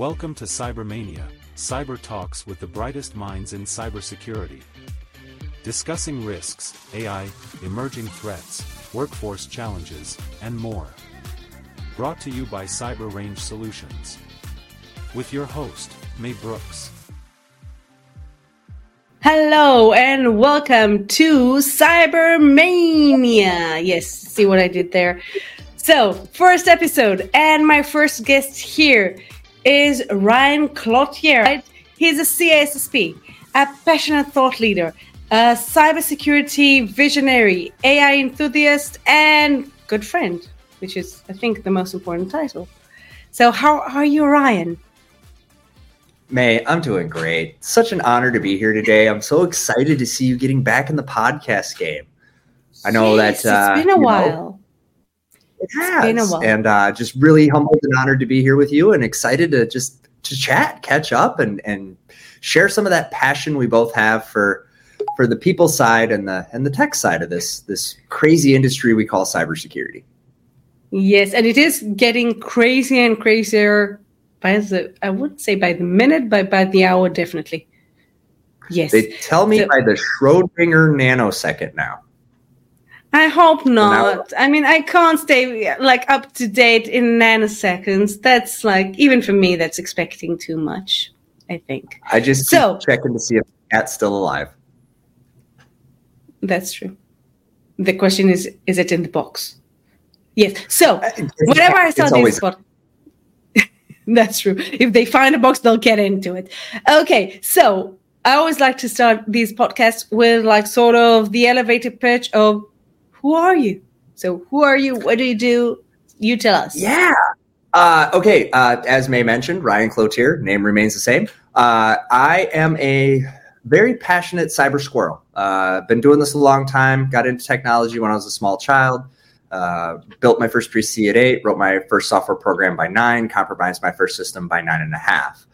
Welcome to cyberMAYnia, cyber talks with the brightest minds in cybersecurity. Discussing risks, AI, emerging threats, workforce challenges, and more. Brought to you by Cyber Range Solutions. With your host, May Brooks. Hello and welcome to cyberMAYnia. Yes, see what I did there. So, first episode, and my first guest here is Ryan Cloutier. He's a CISSP, a passionate thought leader, a cybersecurity visionary, AI enthusiast, and good friend, which is, I think, the most important title. So, how are you, Ryan? May, I'm doing great. Such an honor to be here today. I'm so excited to see you getting back in the podcast game. I know yes, that uh, it's been a while. Know, it has, been a while. and uh, just really humbled and honored to be here with you, and excited to just to chat, catch up, and and share some of that passion we both have for for the people side and the and the tech side of this this crazy industry we call cybersecurity. Yes, and it is getting crazier and crazier by the I wouldn't say by the minute, but by the hour, definitely. Yes. They tell me so, by the Schrodinger nanosecond now. I hope not. I mean, I can't stay like up to date in nanoseconds. That's like even for me, that's expecting too much. I think. I just so checking to see if cat's still alive. That's true. The question is: Is it in the box? Yes. So uh, whenever I saw this spot. That's true. If they find a box, they'll get into it. Okay, so I always like to start these podcasts with like sort of the elevator pitch of who are you? So who are you? What do you do? You tell us. Yeah. Uh, okay. Uh, as May mentioned, Ryan Cloutier, name remains the same. Uh, I am a very passionate cyber squirrel. Uh, been doing this a long time. Got into technology when I was a small child. Uh, built my first PC at eight, wrote my first software program by nine, compromised my first system by nine and a half.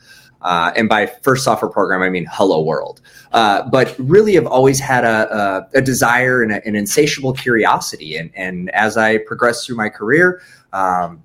Uh, and by first software program, I mean Hello World. Uh, but really, have always had a, a, a desire and a, an insatiable curiosity. And, and as I progressed through my career, um,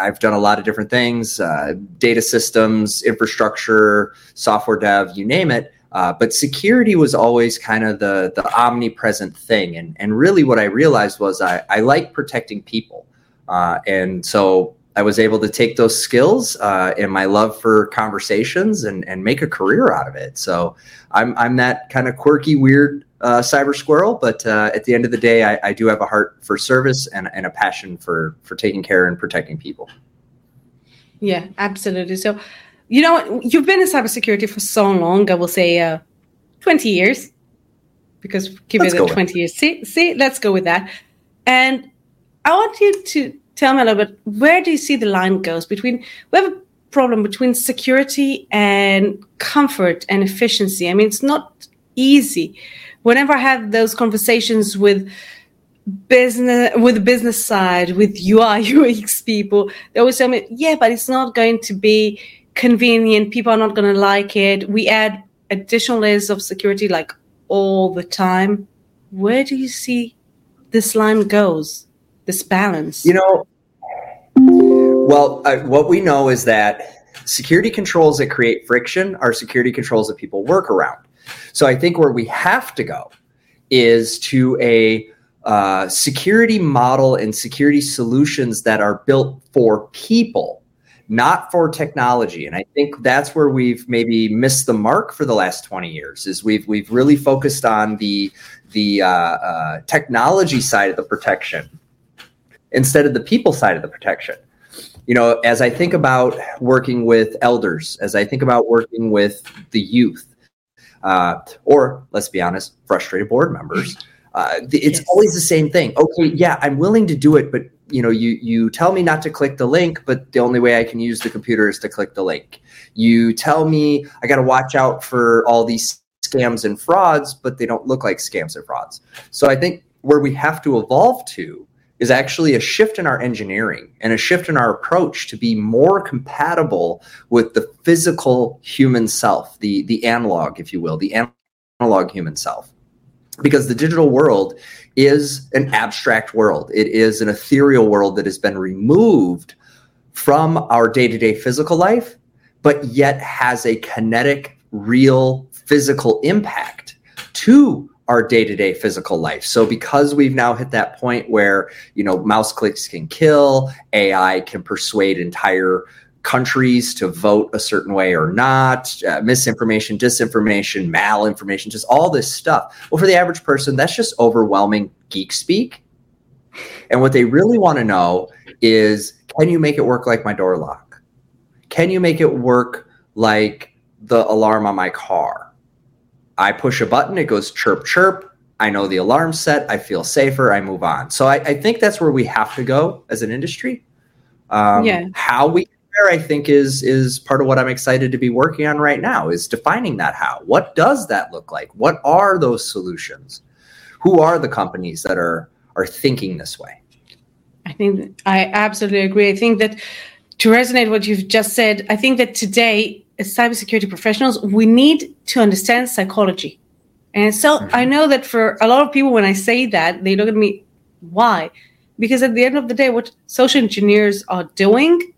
I've done a lot of different things uh, data systems, infrastructure, software dev, you name it. Uh, but security was always kind of the the omnipresent thing, and and really what I realized was I I like protecting people, uh, and so I was able to take those skills uh, and my love for conversations and and make a career out of it. So I'm I'm that kind of quirky, weird uh, cyber squirrel, but uh, at the end of the day, I, I do have a heart for service and and a passion for for taking care and protecting people. Yeah, absolutely. So you know, you've been in cybersecurity for so long. I will say uh, 20 years, because give let's it a 20 years. See, see, let's go with that. And I want you to tell me a little bit where do you see the line goes between we have a problem between security and comfort and efficiency. I mean, it's not easy. Whenever I have those conversations with business with the business side with ui ux people they always tell me yeah but it's not going to be convenient. People are not going to like it. We add additional layers of security like all the time. Where do you see this line goes? This balance? You know, well, uh, what we know is that security controls that create friction are security controls that people work around. So I think where we have to go is to a uh, security model and security solutions that are built for people not for technology. And I think that's where we've maybe missed the mark for the last 20 years is we've we've really focused on the the uh, uh, technology side of the protection instead of the people side of the protection. You know, as I think about working with elders, as I think about working with the youth, uh, or let's be honest, frustrated board members, uh, it's yes. always the same thing. Okay, yeah, I'm willing to do it, but you know you you tell me not to click the link but the only way i can use the computer is to click the link you tell me i got to watch out for all these scams and frauds but they don't look like scams and frauds so i think where we have to evolve to is actually a shift in our engineering and a shift in our approach to be more compatible with the physical human self the the analog if you will the analog human self because the digital world is an abstract world. It is an ethereal world that has been removed from our day to day physical life but yet has a kinetic, real physical impact to our day-to-day physical life. So because we've now hit that point where, you know, mouse clicks can kill, AI can persuade entire countries to vote a certain way or not, uh, misinformation, disinformation, malinformation, just all this stuff. Well, for the average person, that's just overwhelming geek speak. And what they really want to know is can you make it work like my door lock? Can you make it work like the alarm on my car? I push a button, it goes chirp, chirp. I know the alarm set. I feel safer. I move on. So I, I think that's where we have to go as an industry. Um, yeah. How we there, I think, is is part of what I'm excited to be working on right now. Is defining that how. What does that look like? What are those solutions? Who are the companies that are are thinking this way? I think I absolutely agree. I think that to resonate what you've just said, I think that today as cybersecurity professionals, we need to understand psychology. And so mm-hmm. I know that for a lot of people, when I say that, they look at me, why? Because at the end of the day, what social engineers are doing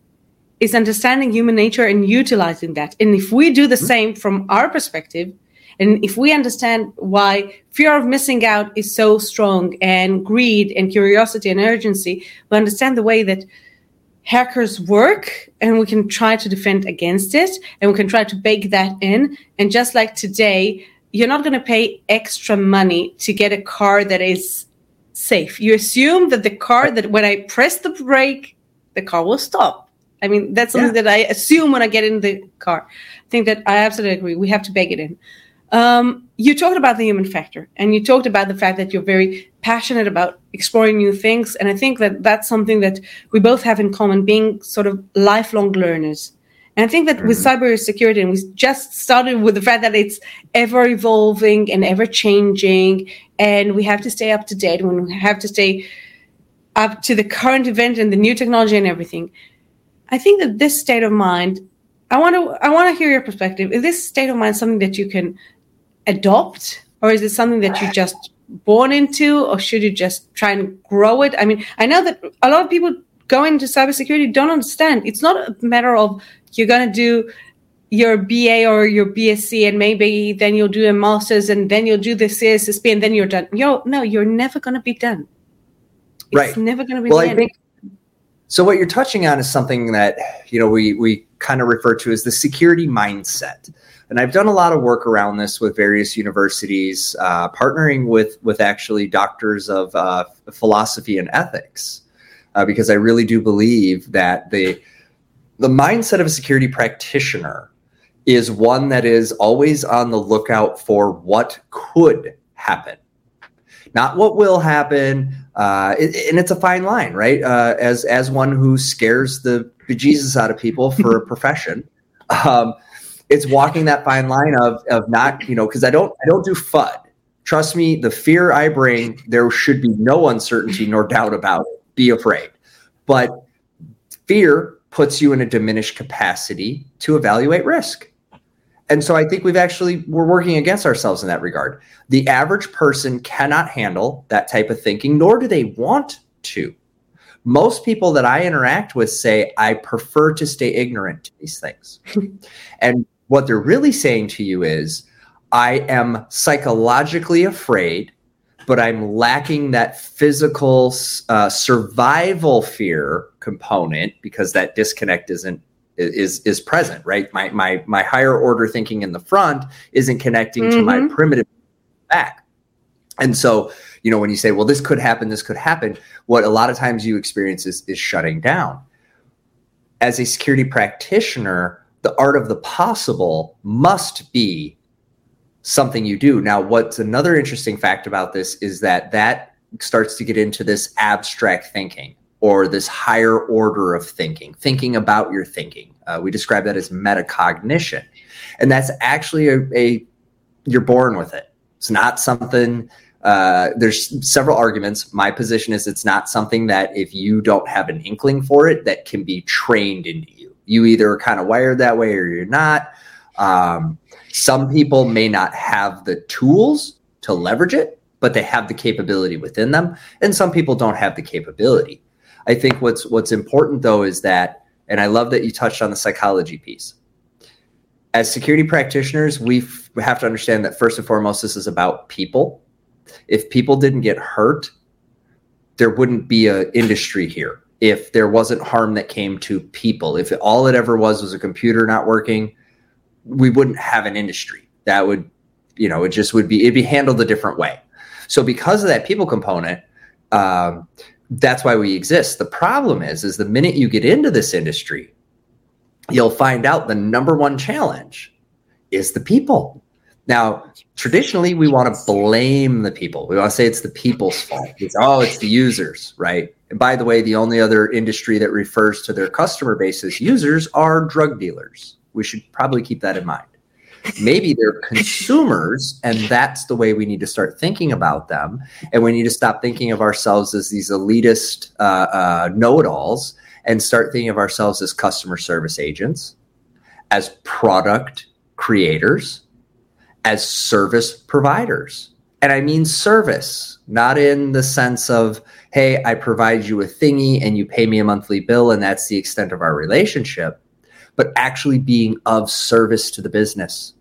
is understanding human nature and utilizing that. And if we do the mm-hmm. same from our perspective, and if we understand why fear of missing out is so strong and greed and curiosity and urgency, we understand the way that hackers work and we can try to defend against it and we can try to bake that in. And just like today, you're not going to pay extra money to get a car that is safe. You assume that the car that when I press the brake, the car will stop. I mean, that's something yeah. that I assume when I get in the car. I think that I absolutely agree. We have to bake it in. Um, you talked about the human factor and you talked about the fact that you're very passionate about exploring new things. And I think that that's something that we both have in common, being sort of lifelong learners. And I think that mm-hmm. with cybersecurity, and we just started with the fact that it's ever evolving and ever changing, and we have to stay up to date, when we have to stay up to the current event and the new technology and everything. I think that this state of mind, I want to I want to hear your perspective. Is this state of mind something that you can adopt, or is it something that you just born into, or should you just try and grow it? I mean, I know that a lot of people going into cybersecurity don't understand. It's not a matter of you're going to do your BA or your BSc, and maybe then you'll do a master's, and then you'll do the CISSP, and then you're done. Yo, no, you're never going to be done. It's right. never going to be well, done. I think, so what you're touching on is something that you know we we kind of refer to as the security mindset. And I've done a lot of work around this with various universities, uh, partnering with with actually doctors of uh, philosophy and ethics, uh, because I really do believe that the the mindset of a security practitioner is one that is always on the lookout for what could happen, not what will happen. Uh, it, and it's a fine line, right? Uh, as as one who scares the bejesus out of people for a profession. Um, it's walking that fine line of of not you know because I don't I don't do FUD. Trust me, the fear I bring, there should be no uncertainty nor doubt about it. Be afraid, but fear puts you in a diminished capacity to evaluate risk. And so I think we've actually we're working against ourselves in that regard. The average person cannot handle that type of thinking, nor do they want to. Most people that I interact with say, I prefer to stay ignorant to these things. and what they're really saying to you is, I am psychologically afraid, but I'm lacking that physical uh, survival fear component because that disconnect isn't is is present, right? My my my higher order thinking in the front isn't connecting mm-hmm. to my mm-hmm. primitive back. And so, you know, when you say, well, this could happen, this could happen, what a lot of times you experience is, is shutting down. As a security practitioner, the art of the possible must be something you do. Now, what's another interesting fact about this is that that starts to get into this abstract thinking or this higher order of thinking, thinking about your thinking. Uh, we describe that as metacognition. And that's actually a, a you're born with it. It's not something uh, there's several arguments. My position is it's not something that if you don't have an inkling for it, that can be trained into you either kind of wired that way or you're not. Um, some people may not have the tools to leverage it, but they have the capability within them, and some people don't have the capability. I think what's what's important though is that, and I love that you touched on the psychology piece. as security practitioners, we have to understand that first and foremost, this is about people. If people didn't get hurt, there wouldn't be an industry here. If there wasn't harm that came to people, if all it ever was was a computer not working, we wouldn't have an industry. That would, you know, it just would be it'd be handled a different way. So because of that people component, um, that's why we exist. The problem is, is the minute you get into this industry, you'll find out the number one challenge is the people. Now, traditionally, we want to blame the people. We want to say it's the people's fault. It's, oh, it's the users, right? And by the way, the only other industry that refers to their customer base as users are drug dealers. We should probably keep that in mind. Maybe they're consumers, and that's the way we need to start thinking about them. And we need to stop thinking of ourselves as these elitist uh, uh, know it alls and start thinking of ourselves as customer service agents, as product creators, as service providers. And I mean service, not in the sense of, hey, I provide you a thingy and you pay me a monthly bill, and that's the extent of our relationship, but actually being of service to the business.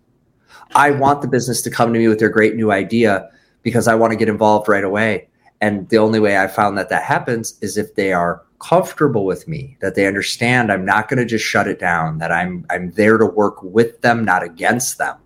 I want the business to come to me with their great new idea because I want to get involved right away. And the only way I found that that happens is if they are comfortable with me, that they understand I'm not going to just shut it down, that I'm I'm there to work with them, not against them.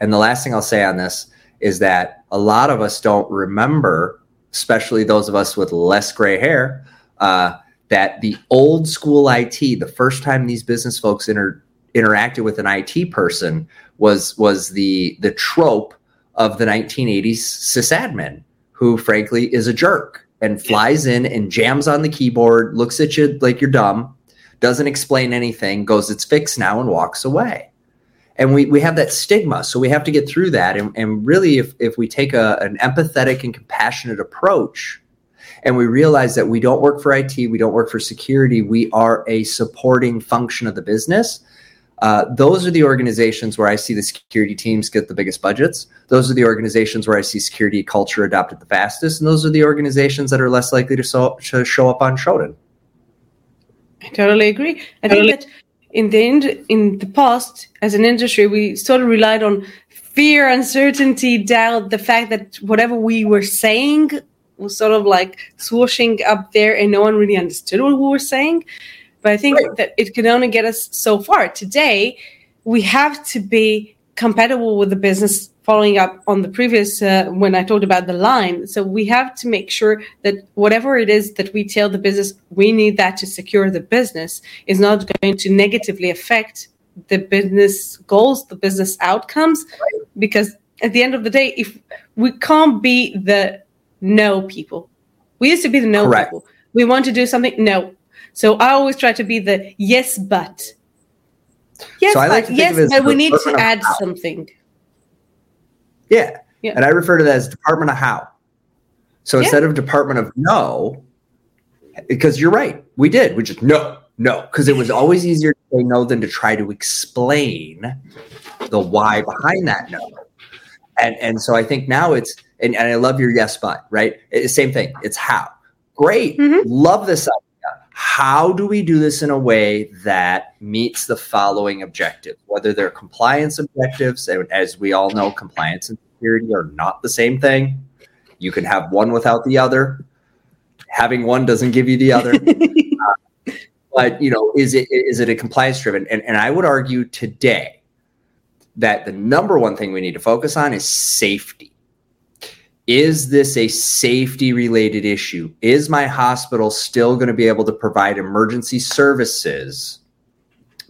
And the last thing I'll say on this is that a lot of us don't remember, especially those of us with less gray hair, uh, that the old school IT, the first time these business folks inter- interacted with an IT person was was the the trope of the 1980s sysadmin, who frankly is a jerk and flies in and jams on the keyboard, looks at you like you're dumb, doesn't explain anything, goes, it's fixed now, and walks away. And we, we have that stigma. So we have to get through that. And, and really, if, if we take a, an empathetic and compassionate approach, and we realize that we don't work for IT, we don't work for security, we are a supporting function of the business uh, those are the organizations where I see the security teams get the biggest budgets. Those are the organizations where I see security culture adopted the fastest, and those are the organizations that are less likely to, so, to show up on Shodan. I totally agree. I think that in the in, in the past, as an industry, we sort of relied on fear, uncertainty, doubt, the fact that whatever we were saying was sort of like swooshing up there, and no one really understood what we were saying. But I think right. that it can only get us so far. Today, we have to be compatible with the business following up on the previous uh, when i talked about the line. So we have to make sure that whatever it is that we tell the business we need that to secure the business. Is not going to negatively affect the business goals the business outcomes because at the end of the day if we can't be the no people. We used to be the no Correct. people. We want to do something no. So I always try to be the yes, but. Yes, so like but, yes, but we need to add something. Yeah. yeah. And I refer to that as Department of How. So yeah. instead of Department of No, because you're right, we did. We just no, no, because it was always easier to say no than to try to explain the why behind that no. And and so I think now it's and, and I love your yes but right. It's same thing. It's how. Great. Mm-hmm. Love this how do we do this in a way that meets the following objectives, whether they're compliance objectives, and as we all know, compliance and security are not the same thing. You can have one without the other. Having one doesn't give you the other. uh, but you know, is it is it a compliance driven? And, and I would argue today that the number one thing we need to focus on is safety is this a safety related issue? Is my hospital still going to be able to provide emergency services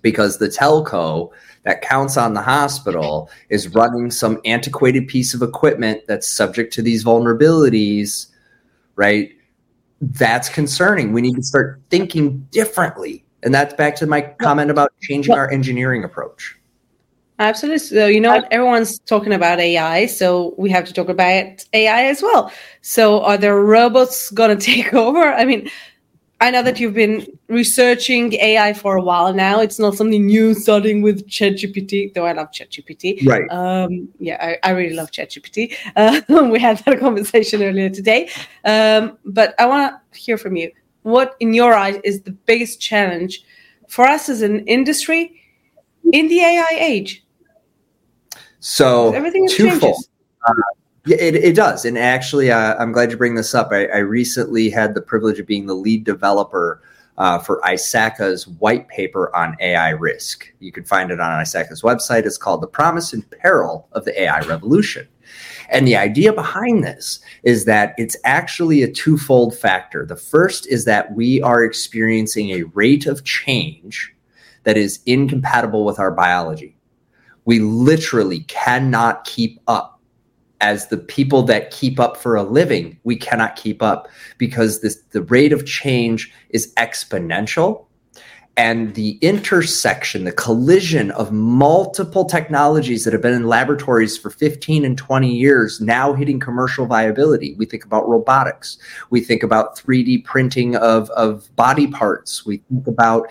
because the telco that counts on the hospital is running some antiquated piece of equipment that's subject to these vulnerabilities, right? That's concerning. We need to start thinking differently. And that's back to my comment about changing our engineering approach. Absolutely. So you know what? Everyone's talking about AI, so we have to talk about AI as well. So are there robots gonna take over? I mean, I know that you've been researching AI for a while now. It's not something new, starting with ChatGPT, though I love ChatGPT. Right. Um, yeah, I, I, really love ChatGPT. Uh, we had that conversation earlier today. Um, but I want to hear from you. What, in your eyes, is the biggest challenge for us as an industry in the AI age? So everything twofold. Uh, yeah, it, it does. And actually, uh, I'm glad you bring this up. I, I, recently had the privilege of being the lead developer uh, for ISACA's white paper on AI risk. You can find it on ISACA's website. It's called The Promise and Peril of the AI Revolution. And the idea behind this is that it's actually a twofold factor. The first is that we are experiencing a rate of change that is incompatible with our biology. We literally cannot keep up. As the people that keep up for a living, we cannot keep up because this, the rate of change is exponential and the intersection, the collision of multiple technologies that have been in laboratories for 15 and 20 years now hitting commercial viability. We think about robotics. We think about 3D printing of, of body parts. We think about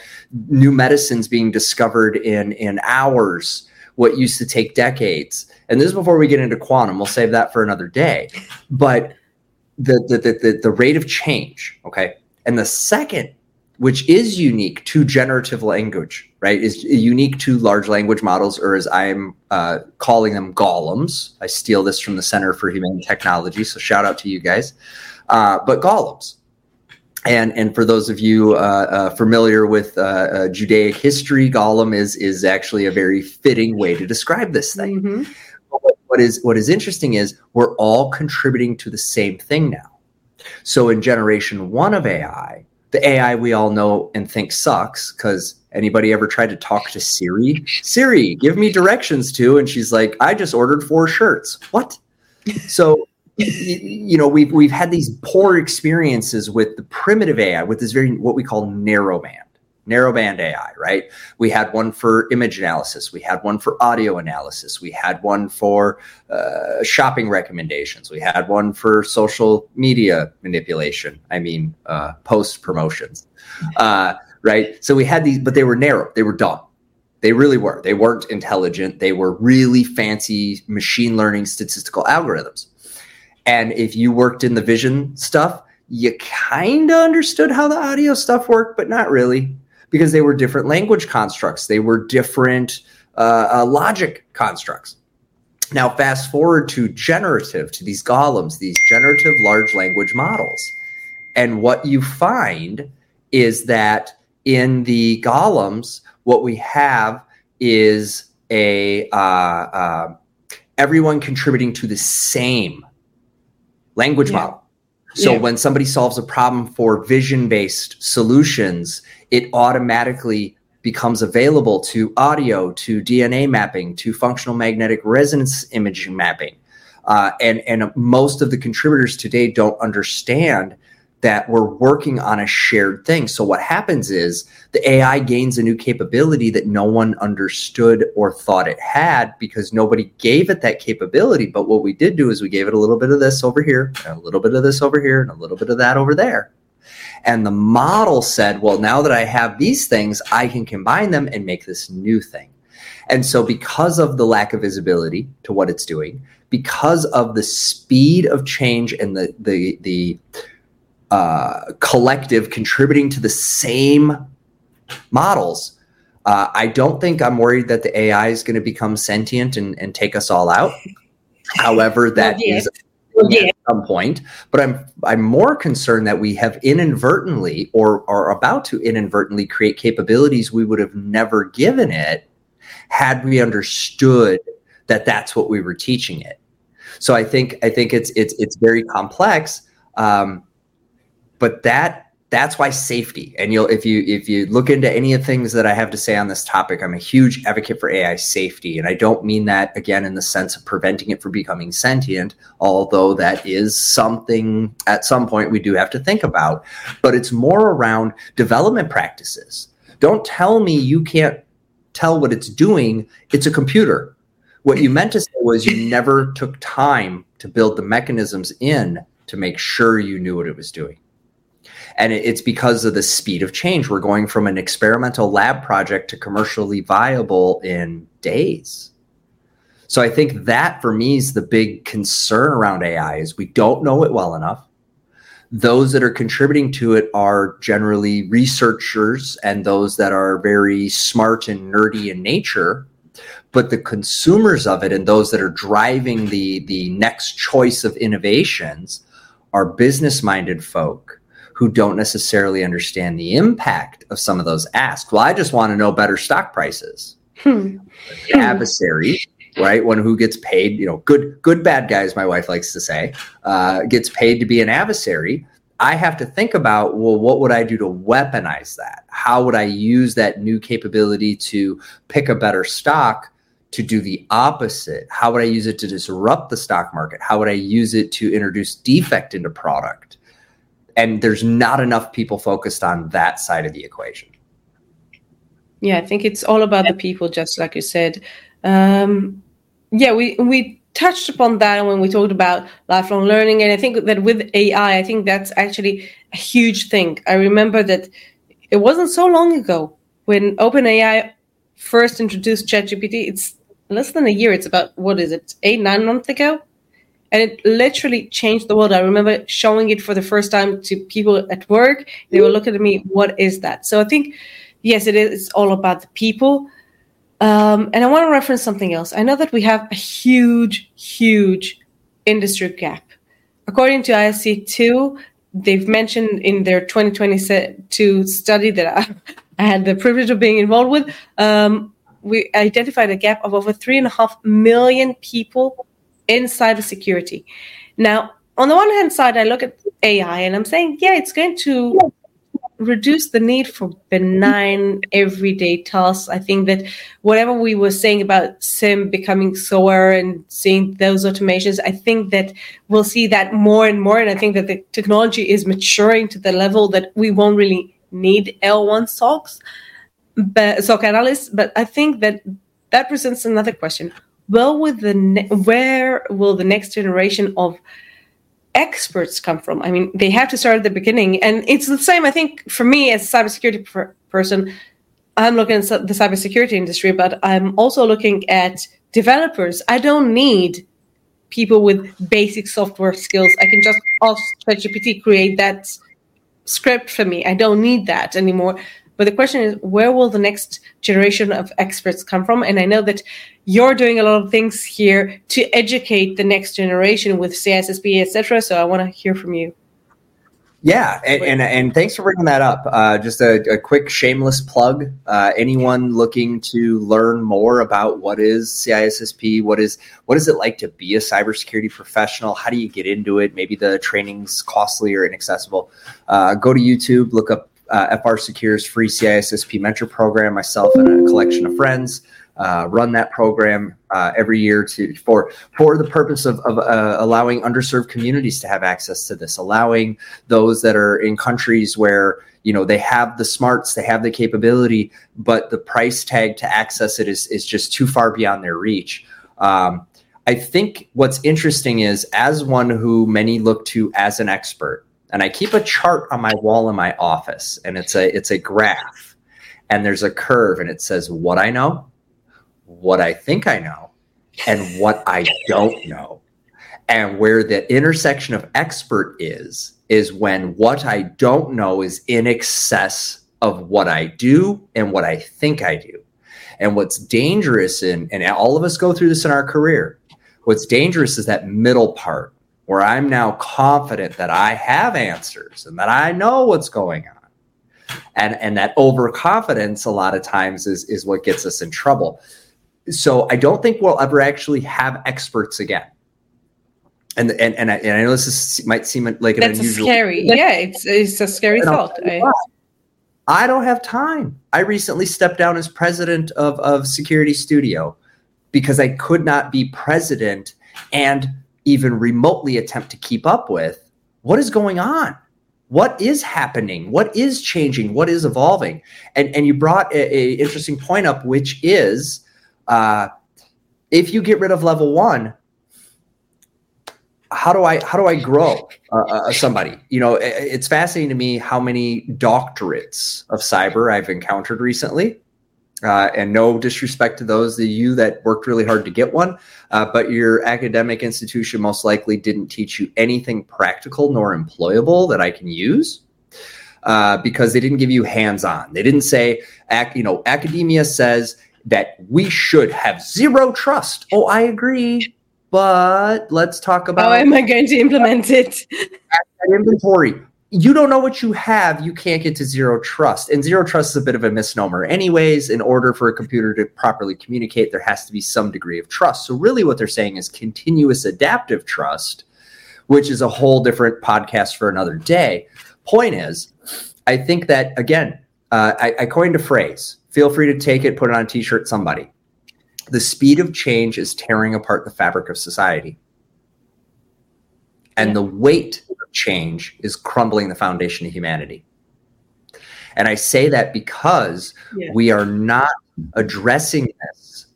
new medicines being discovered in, in hours, what used to take decades. And this is before we get into quantum. We'll save that for another day. But the, the, the, the, the rate of change, okay? And the second which is unique to generative language, right? Is unique to large language models, or as I'm uh, calling them, golems. I steal this from the Center for Humane Technology, so shout out to you guys. Uh, but golems, and and for those of you uh, uh familiar with uh, uh, Judaic history, golem is is actually a very fitting way to describe this thing. Mm-hmm. What is what is interesting is we're all contributing to the same thing now. So in generation one of AI, the AI we all know and think sucks because anybody ever tried to talk to Siri? Siri, give me directions to, and she's like, I just ordered four shirts. What? So, you know, we've we've had these poor experiences with the primitive AI, with this very what we call narrowband narrowband AI, right? We had one for image analysis. We had one for audio analysis. We had one for uh, shopping recommendations. We had one for social media manipulation. I mean, uh, post promotions, uh, right? So we had these, but they were narrow. They were dumb. They really were. They weren't intelligent. They were really fancy machine learning statistical algorithms. And if you worked in the vision stuff, you kind of understood how the audio stuff worked, but not really because they were different language constructs, they were different uh, uh, logic constructs. Now, fast forward to generative, to these golems, these generative large language models. And what you find is that in the golems, what we have is a uh, uh, everyone contributing to the same language yeah. model. So yeah. when somebody solves a problem for vision based solutions, it automatically becomes available to audio, to DNA mapping, to functional magnetic resonance imaging mapping. Uh, and, and most of the contributors today don't understand that we're working on a shared thing. So what happens is the AI gains a new capability that no one understood or thought it had because nobody gave it that capability. But what we did do is we gave it a little bit of this over here, and a little bit of this over here, and a little bit of that over there. And the model said, well, now that I have these things, I can combine them and make this new thing. And so, because of the lack of visibility to what it's doing, because of the speed of change and the the the uh, collective contributing to the same models, uh, I don't think I'm worried that the AI is going to become sentient and, and take us all out. However, that yeah. is yeah. at some point. But I'm I'm more concerned that we have inadvertently or are about to inadvertently create capabilities we would have never given it had we understood that that's what we were teaching it. So I think I think it's it's it's very complex. Um, but that that's why safety and you'll if you if you look into any of the things that i have to say on this topic i'm a huge advocate for ai safety and i don't mean that again in the sense of preventing it from becoming sentient although that is something at some point we do have to think about but it's more around development practices. Don't tell me you can't tell what it's doing. It's a computer. What you meant to say was you never took time to build the mechanisms in to make sure you knew what it was doing and it's because of the speed of change. We're going from an experimental lab project to commercially viable in days. So I think that for me is the big concern around AI is we don't know it well enough. those that are contributing to it are generally researchers and those that are very smart and nerdy in nature but the consumers of it and those that are driving the the next choice of innovations are business minded folk who don't necessarily understand the impact of some of those asks well i just want to know better stock prices hmm. adversary right? One who gets paid, you know, good, good, bad guys, my wife likes to say, uh, gets paid to be an adversary. I have to think about, well, what would I do to weaponize that? How would I use that new capability to pick a better stock to do the opposite? How would I use it to disrupt the stock market? How would I use it to introduce defect into product? And there's not enough people focused on that side of the equation. Yeah, I think it's all about the people, just like you said. Um, yeah, we we touched upon that when we talked about lifelong learning, and I think that with AI, I think that's actually a huge thing. I remember that it wasn't so long ago when OpenAI first introduced ChatGPT. It's less than a year. It's about what is it, eight nine months ago, and it literally changed the world. I remember showing it for the first time to people at work. They were looking at me, "What is that?" So I think yes, it is. It's all about the people. Um, and I want to reference something else. I know that we have a huge, huge industry gap. According to ISC2, they've mentioned in their 2022 study that I, I had the privilege of being involved with, um, we identified a gap of over three and a half million people in cybersecurity. Now, on the one hand side, I look at AI and I'm saying, yeah, it's going to reduce the need for benign everyday tasks. I think that whatever we were saying about SIEM becoming slower and seeing those automations, I think that we'll see that more and more. And I think that the technology is maturing to the level that we won't really need L1 SOCs, but SOC analysts. But I think that that presents another question. Well, with the ne- where will the next generation of experts come from? I mean, they have to start at the beginning. And it's the same, I think, for me as a cybersecurity per- person, I'm looking at the cybersecurity industry, but I'm also looking at developers. I don't need people with basic software skills. I can just ask ChatGPT create that script for me. I don't need that anymore. But the question is, where will the next generation of experts come from? And I know that you're doing a lot of things here to educate the next generation with CISSP, etc. So I want to hear from you. Yeah, and, and, and thanks for bringing that up. Uh, just a, a, quick shameless plug. Uh, anyone looking to learn more about what is CISSP, what is what is it like to be a cybersecurity professional? How do you get into it? Maybe the training's costly or inaccessible. Uh, go to YouTube, look up uh, FRSecure's free CISSP mentor program. Myself and a collection of friends uh, run that program uh, every year to for for the purpose of, of uh, allowing underserved communities to have access to this, allowing those that are in countries where you know they have the smarts, they have the capability, but the price tag to access it is is just too far beyond their reach. Um, I think what's interesting is as one who many look to as an expert and I keep a chart on my wall in my office, and it's a it's a graph, and there's a curve, and it says what I know, what I think I know, and what I don't know. And where the intersection of expert is, is when what I don't know is in excess of what I do and what I think I do. And what's dangerous in, and all of us go through this in our career, what's dangerous is that middle part where I'm now confident that I have answers and that I know what's going on. And, and that overconfidence a lot of times is, is what gets us in trouble. So I don't think we'll ever actually have experts again. And and and I, and I know this is, might seem like an That's unusual. scary. Yeah, it's it's a scary thought. I, I don't have time. I recently stepped down as president of of SecurityStudio because I could not be president and even remotely attempt to keep up with what is going on? What is happening? What is changing? What is evolving? And and you brought a, a interesting point up which is uh, if you get rid of level one how do i how do i grow uh, uh, somebody? You know it, it's fascinating to me how many doctorates of cyber i've encountered recently Uh, and no disrespect to those of you that worked really hard to get one, uh, but your academic institution most likely didn't teach you anything practical nor employable that I can use. Uh, because they didn't give you hands-on. They didn't say, you know, academia says that we should have zero trust. Oh, I agree, but let's talk about how am I going to implement it? inventory you don't know what you have, you can't get to zero trust. And zero trust is a bit of a misnomer. Anyways, in order for a computer to properly communicate, there has to be some degree of trust. So, really, what they're saying is continuous adaptive trust, which is a whole different podcast for another day. Point is, I think that, again, uh, I, I coined a phrase. Feel free to take it, put it on a t shirt, somebody. The speed of change is tearing apart the fabric of society. And yeah. the weight of change is crumbling the foundation of humanity. And I say that because yeah. we are not addressing this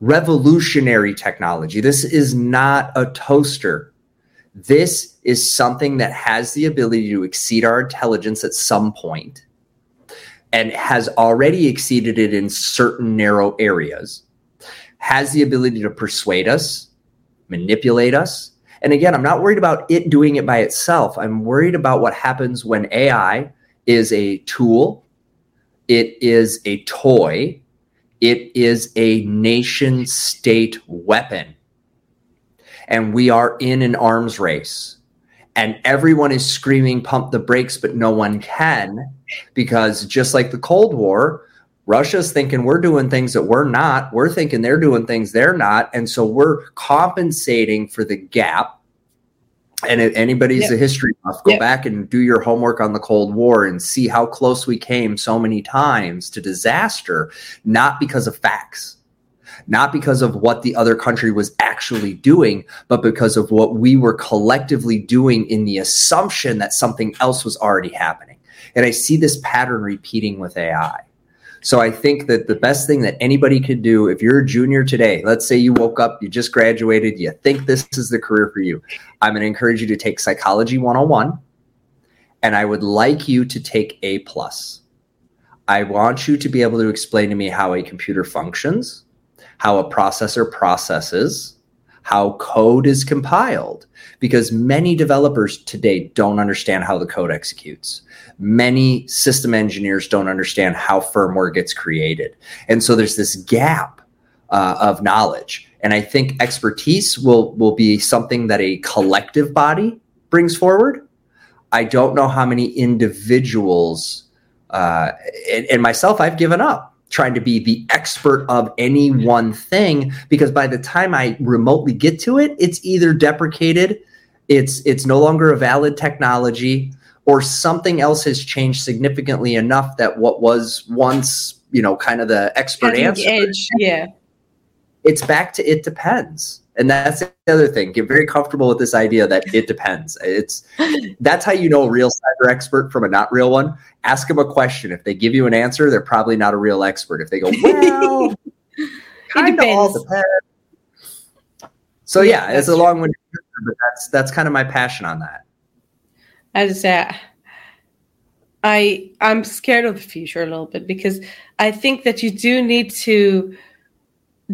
revolutionary technology. This is not a toaster. This is something that has the ability to exceed our intelligence at some point and has already exceeded it in certain narrow areas, has the ability to persuade us, manipulate us, and again, I'm not worried about it doing it by itself. I'm worried about what happens when AI is a tool, it is a toy, it is a nation state weapon. And we are in an arms race. And everyone is screaming, pump the brakes, but no one can. Because just like the Cold War, Russia's thinking we're doing things that we're not. We're thinking they're doing things they're not. And so we're compensating for the gap. And if anybody's yep. a history buff, go yep. back and do your homework on the Cold War and see how close we came so many times to disaster, not because of facts, not because of what the other country was actually doing, but because of what we were collectively doing in the assumption that something else was already happening. And I see this pattern repeating with AI so I think that the best thing that anybody could do, if you're a junior today, let's say you woke up, you just graduated, you think this is the career for you, I'm going to encourage you to take Psychology 101, and I would like you to take A plus. I want you to be able to explain to me how a computer functions, how a processor processes, how code is compiled, because many developers today don't understand how the code executes many system engineers don't understand how firmware gets created. And so there's this gap uh, of knowledge. And I think expertise will, will be something that a collective body brings forward. I don't know how many individuals, uh, and, and myself, I've given up trying to be the expert of any one thing because by the time I remotely get to it, it's either deprecated, it's it's no longer a valid technology, or something else has changed significantly enough that what was once, you know, kind of the expert answer. Edge, yeah. It's back to it depends. And that's the other thing. Get very comfortable with this idea that it depends. It's that's how you know a real cyber expert from a not real one. Ask them a question. If they give you an answer, they're probably not a real expert. If they go, well, kind of all depends. So yeah, yeah it's a long one, but that's that's kind of my passion on that as uh, I I'm scared of the future a little bit because I think that you do need to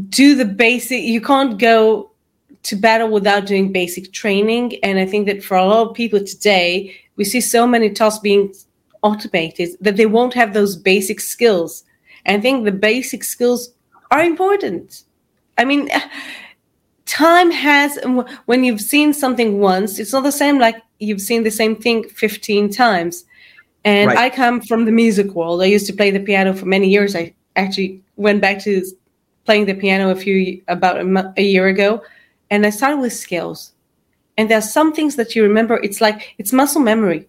do the basic. You can't go to battle without doing basic training, and I think that for a lot of people today, we see so many tasks being automated that they won't have those basic skills. And I think the basic skills are important. I mean, time has when you've seen something once, it's not the same like you've seen the same thing 15 times. And right. I come from the music world. I used to play the piano for many years. I actually went back to playing the piano a few about a, a year ago, and I started with scales. And there's some things that you remember. It's like it's muscle memory.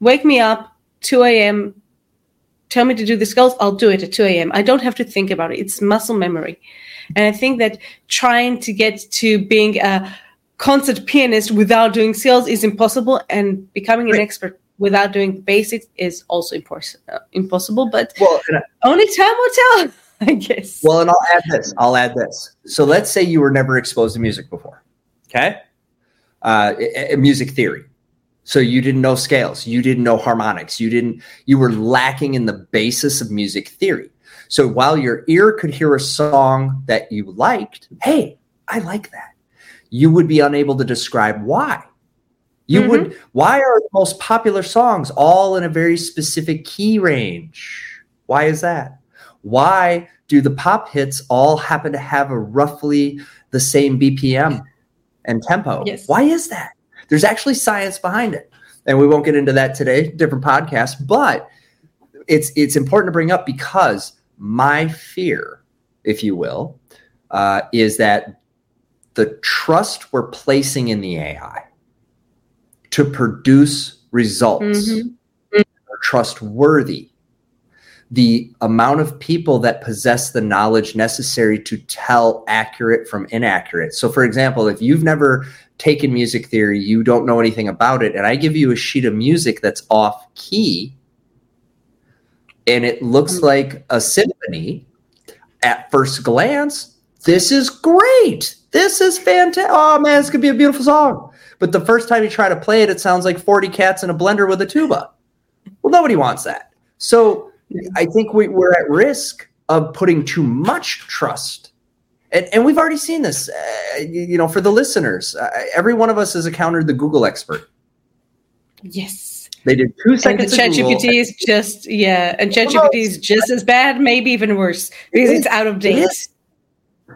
Wake me up 2 a.m. Tell me to do the scales. I'll do it at 2 a.m. I don't have to think about it. It's muscle memory. And I think that trying to get to being a concert pianist without doing sales is impossible, and becoming an expert without doing the basics is also uh, impossible. But well, only time will tell, I guess. Well, and I'll add this. I'll add this. So let's say you were never exposed to music before. Okay, uh, music theory. So you didn't know scales, you didn't know harmonics, you didn't. You were lacking in the basis of music theory. So while your ear could hear a song that you liked, hey, I like that, you would be unable to describe why. You mm-hmm. would, why are the most popular songs all in a very specific key range? Why is that? Why do the pop hits all happen to have a roughly the same BPM and tempo? Yes. Why is that? There's actually science behind it. And we won't get into that today, different podcast, but it's it's important to bring up because my fear, if you will, uh, is that the trust we're placing in the AI to produce results mm-hmm. are trustworthy. The amount of people that possess the knowledge necessary to tell accurate from inaccurate. So, for example, if you've never taken music theory, you don't know anything about it, and I give you a sheet of music that's off key, and it looks mm-hmm. like a symphony at first glance, this is great. This is fantastic. Oh man, this could be a beautiful song. But the first time you try to play it, it sounds like 40 cats in a blender with a tuba. Well, nobody wants that. So I think we, we're at risk of putting too much trust. And, and we've already seen this, uh, you know, for the listeners. Uh, every one of us has encountered the Google expert. Yes. They did two seconds. And the ChatGPT is just, yeah, and ChatGPT is just as bad, maybe even worse, because it's out of date.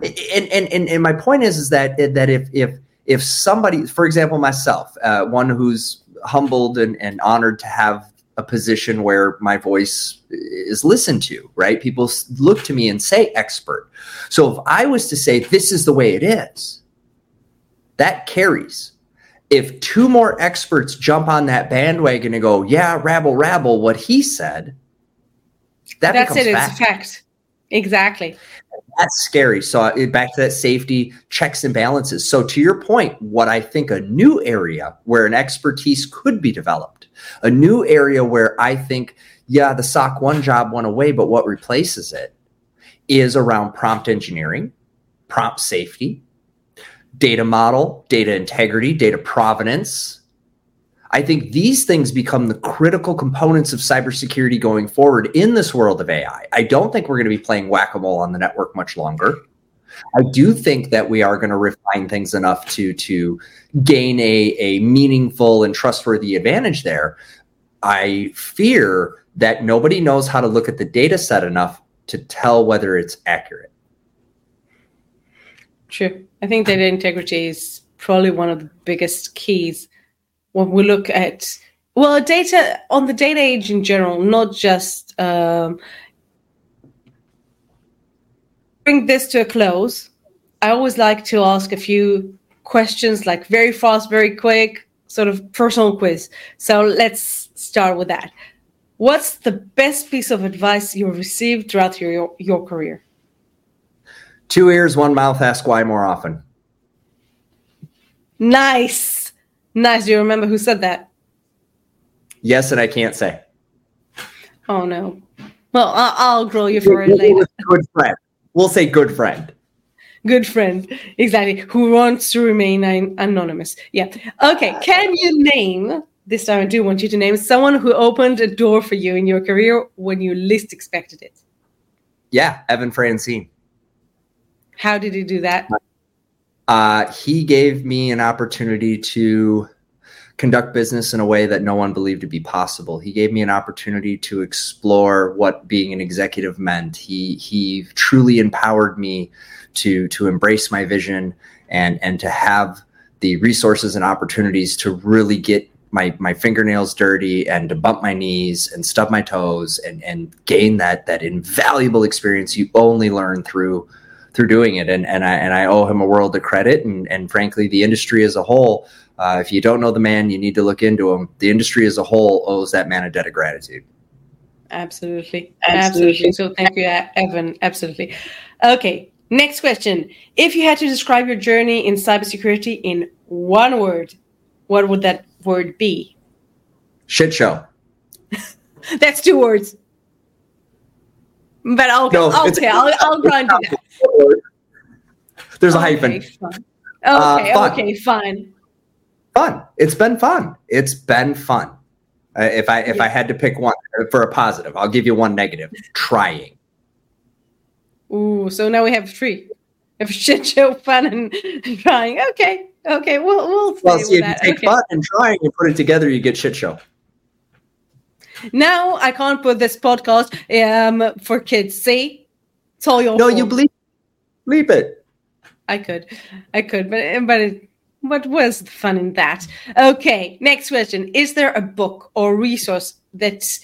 And, and, and, and my point is, is that, that if, if, if somebody, for example, myself, uh, one who's humbled and, and honored to have a position where my voice is listened to, right? People look to me and say expert. So if I was to say, this is the way it is, that carries. If two more experts jump on that bandwagon and go, yeah, rabble, rabble, what he said, that that's it. Fact. It's fact. Exactly. That's scary. So uh, back to that safety checks and balances. So to your point, what I think a new area where an expertise could be developed, a new area where I think, yeah, the SOC one job went away, but what replaces it is around prompt engineering, prompt safety, data model, data integrity, data provenance, I think these things become the critical components of cybersecurity going forward in this world of AI. I don't think we're going to be playing whack a mole on the network much longer. I do think that we are going to refine things enough to to gain a, a meaningful and trustworthy advantage there. I fear that nobody knows how to look at the data set enough to tell whether it's accurate. True. I think data integrity is probably one of the biggest keys when we look at well data on the data age in general not just um, bring this to a close. I always like to ask a few questions like very fast very quick sort of personal quiz. So let's start with that. What's the best piece of advice you received throughout your, your, your career? Two ears one mouth ask why more often. Nice Nice. Do you remember who said that? Yes, and I can't say. Oh no. Well, I'll, I'll grill you for it later. Good friend. We'll say good friend. Good friend, exactly. Who wants to remain anonymous? Yeah. Okay. Can you name this time? I do want you to name someone who opened a door for you in your career when you least expected it. Yeah, Evan Francen. How did he do that? Uh, he gave me an opportunity to conduct business in a way that no one believed to be possible. He gave me an opportunity to explore what being an executive meant. He he truly empowered me to to embrace my vision and and to have the resources and opportunities to really get my my fingernails dirty and to bump my knees and stub my toes and and gain that that invaluable experience you only learn through through doing it. And and I and I owe him a world of credit. And and frankly, the industry as a whole, uh, if you don't know the man, you need to look into him. The industry as a whole owes that man a debt of gratitude. Absolutely. Absolutely. Absolutely. So thank you, Evan. Absolutely. Okay. Next question. If you had to describe your journey in cybersecurity in one word, what would that word be? Shit show. That's two words. But okay, no, okay, I'll, I'll run grind it. There's a okay, hyphen. Fun. Okay, uh, fun. okay, fine. Fun. It's been fun. It's been fun. Uh, if I if yeah. I had to pick one for a positive, I'll give you one negative. Trying. Ooh, so now we have three. If shit show, fun, and trying. Okay, okay, we'll we'll. Well, see, if that. you take okay. fun and trying and put it together, you get shit show. Now I can't put this podcast um for kids. See, it's all your No, fault. you bleep, bleep it. I could, I could, but but it, what was the fun in that? Okay, next question: Is there a book or resource that's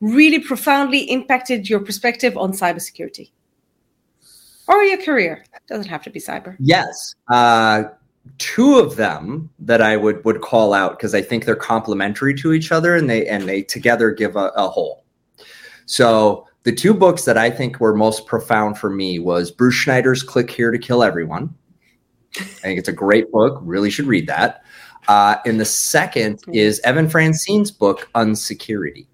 really profoundly impacted your perspective on cybersecurity or your career? Doesn't have to be cyber. Yes. Uh, two of them that I would would call out because I think they're complementary to each other and they and they together give a, a whole. So the two books that I think were most profound for me was Bruce Schneier's Click Here to Kill Everyone. I think it's a great book. Really should read that. Uh, and the second is Evan Francen's book, Unsecurity.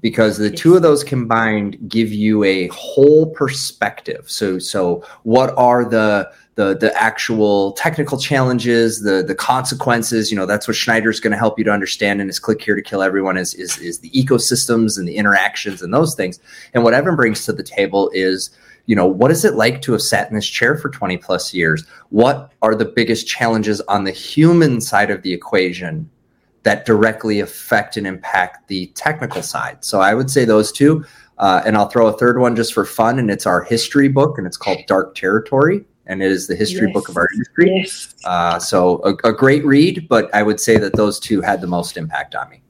Because the two of those combined give you a whole perspective. So, so what are the the the actual technical challenges, the the consequences? You know, that's what Schneier's going to help you to understand in his Click Here to Kill Everyone is is is the ecosystems and the interactions and those things. And what Evan brings to the table is you know what is it like to have sat in this chair for 20 plus years what are the biggest challenges on the human side of the equation that directly affect and impact the technical side so i would say those two uh, and i'll throw a third one just for fun and it's our history book and it's called dark territory and it is the history Yes. book of our industry Yes. uh, so a, a great read but i would say that those two had the most impact on me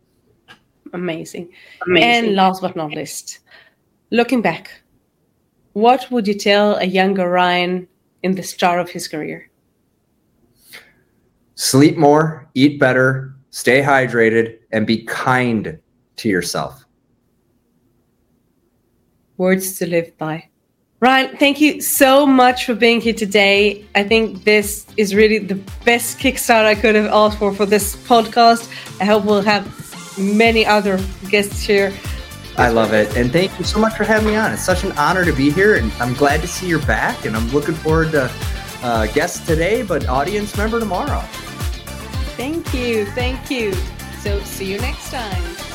Amazing. Amazing. And last but not least, looking back, what would you tell a younger Ryan in the start of his career? sleep more eat better stay hydrated and be kind to yourself Words to live by. Ryan, thank you so much for being here today. I think this is really the best kickstart I could have asked for for this podcast. I hope we'll have many other guests here. I love it. And thank you so much for having me on. It's such an honor to be here. And I'm glad to see you're back. And I'm looking forward to uh, guests today, but audience member tomorrow. Thank you. Thank you. So, see you next time.